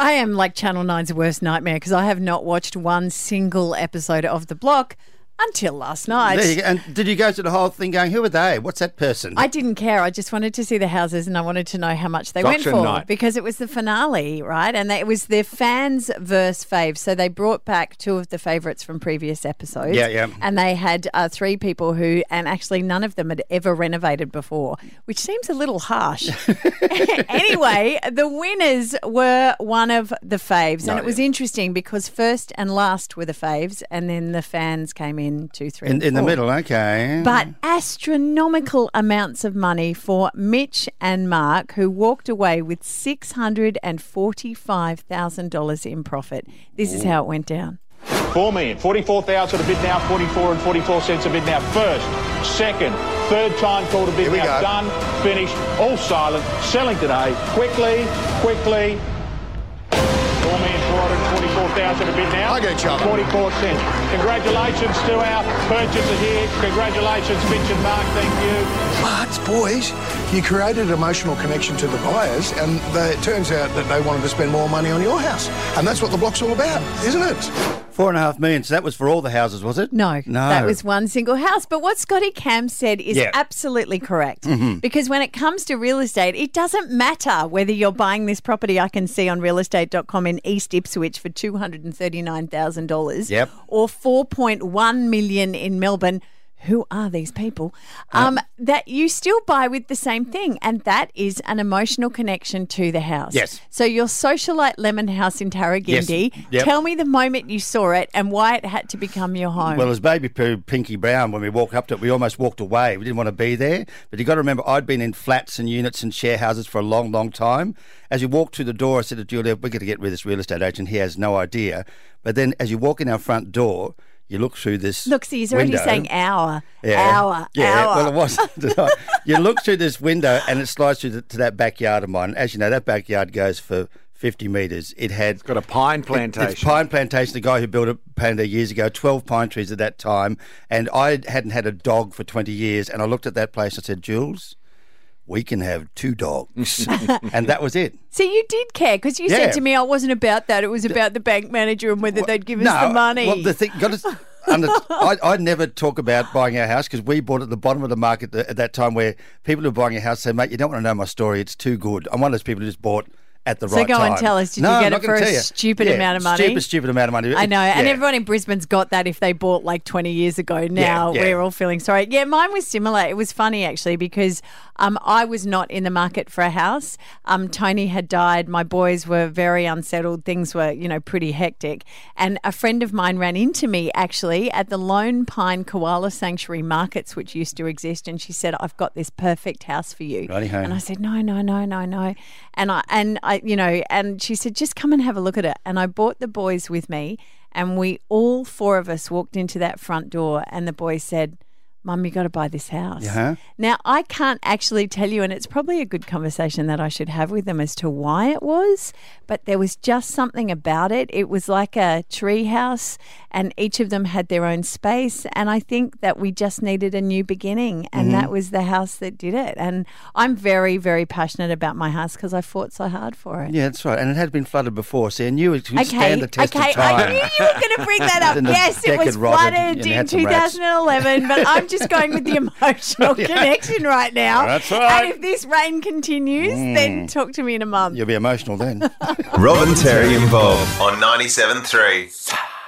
I am like Channel 9's worst nightmare because I have not watched one single episode of The Block until last night. There you go. And did you go through the whole thing going, who are they? What's that person? I didn't care. I just wanted to see the houses and I wanted to know how much they Auction went for night. because it was the finale, right? And they, it was their fans verse faves. So they brought back two of the favourites from previous episodes. Yeah, yeah. And they had uh, three people who, and actually none of them had ever renovated before, which seems a little harsh. anyway, the winners were one of the faves. And Oh, it was interesting because first and last were the faves, and then the fans came in two, three, in, and in the middle, okay. But astronomical amounts of money for Mitch and Mark, who walked away with $645,000 in profit. This is how it went down. Four million, 44,000 a bid now, 44 and 44 cents a bid now. First, second, third time called a bid Here we now. go. Done, finished, all silent, selling today. Quickly, quickly. Four million, 444,000 a bid now. I get you. 44 cents. Congratulations to our purchasers here. Congratulations, Mitch and Mark. Thank you. But, boys, you created an emotional connection to the buyers, and the, it turns out that they wanted to spend more money on your house. And that's what the block's all about, isn't it? Four and a half million. So that was for all the houses, was it? No, No. that was one single house. But what Scotty Cam said is Yeah. Mm-hmm. absolutely correct. Because when it comes to real estate, it doesn't matter whether you're buying this property I can see on realestate.com in East Ipswich for $239,000 Yep. or 4.1 million in Melbourne. Who are these people? Um, that you still buy with the same thing, and that is an emotional connection to the house. Yes. So your socialite lemon house in Tarragindi. Yep. Tell me the moment you saw it and why it had to become your home. Well, as baby poo Pinky Brown, when we walked up to it, we almost walked away. We didn't want to be there. But you've got to remember, I'd been in flats and units and share houses for a long, long time. As you walked through the door, I said to Julia, we're going to get rid of this real estate agent. He has no idea. But then as you walk in our front door, you look through this. Look, see, he's already window. saying hour, Yeah. hour, yeah, hour. Well, it was. you look through this window and it slides through the, to that backyard of mine. As you know, that backyard goes for 50 metres. It had. Got a pine It- plantation. it's pine plantation. The guy who built it planted there years ago, twelve pine trees at that time, and I hadn't had a dog for twenty years. And I looked at that place. I said, Jules, we can have two dogs, and that was it. So you did care because you Yeah. said to me, oh, "I wasn't about that. It was about the bank manager and whether they'd give us the money." Well, the thing, got to, under, I, I never talk about buying our house because we bought at the bottom of the market uh, at that time where people who are buying a house say, mate, you don't want to know my story. It's too good. I'm one of those people who just bought at the So right go time. and tell us, did no, you get it for a stupid Yeah, amount of money? Stupid, stupid amount of money. I know, and everyone in Brisbane's got that if they bought like 20 years ago. Now yeah. we're all feeling sorry. Yeah, mine was similar. It was funny actually because um, I was not in the market for a house. Um, Tony had died. My boys were very unsettled. Things were, you know, pretty hectic. And a friend of mine ran into me actually at the Lone Pine Koala Sanctuary markets, which used to exist, and she said, "I've got this perfect house for you." Righty-ho. And I said, "No, no, no, no, no." And I and I, you know, and she said, "Just come and have a look at it." And I brought the boys with me, and we all four of us walked into that front door, and the boys said. Mum, you got to buy this house. Yeah. Now, I can't actually tell you, and it's probably a good conversation that I should have with them as to why it was, but there was just something about it. It was like a tree house, and each of them had their own space. And I think that we just needed a new beginning, and Mm-hmm. that was the house that did it. And I'm very, very passionate about my house because I fought so hard for it. Yeah, that's right. And it had been flooded before, so I knew it could Okay, stand the test okay, of time. I knew you were going to bring that up. Yes, it was flooded in had some rats. 2011, but I'm just going with the emotional connection right now. That's right. And if this rain continues, hmm. then talk to me in a month. You'll be emotional then. Robin Terry involved on 97.3.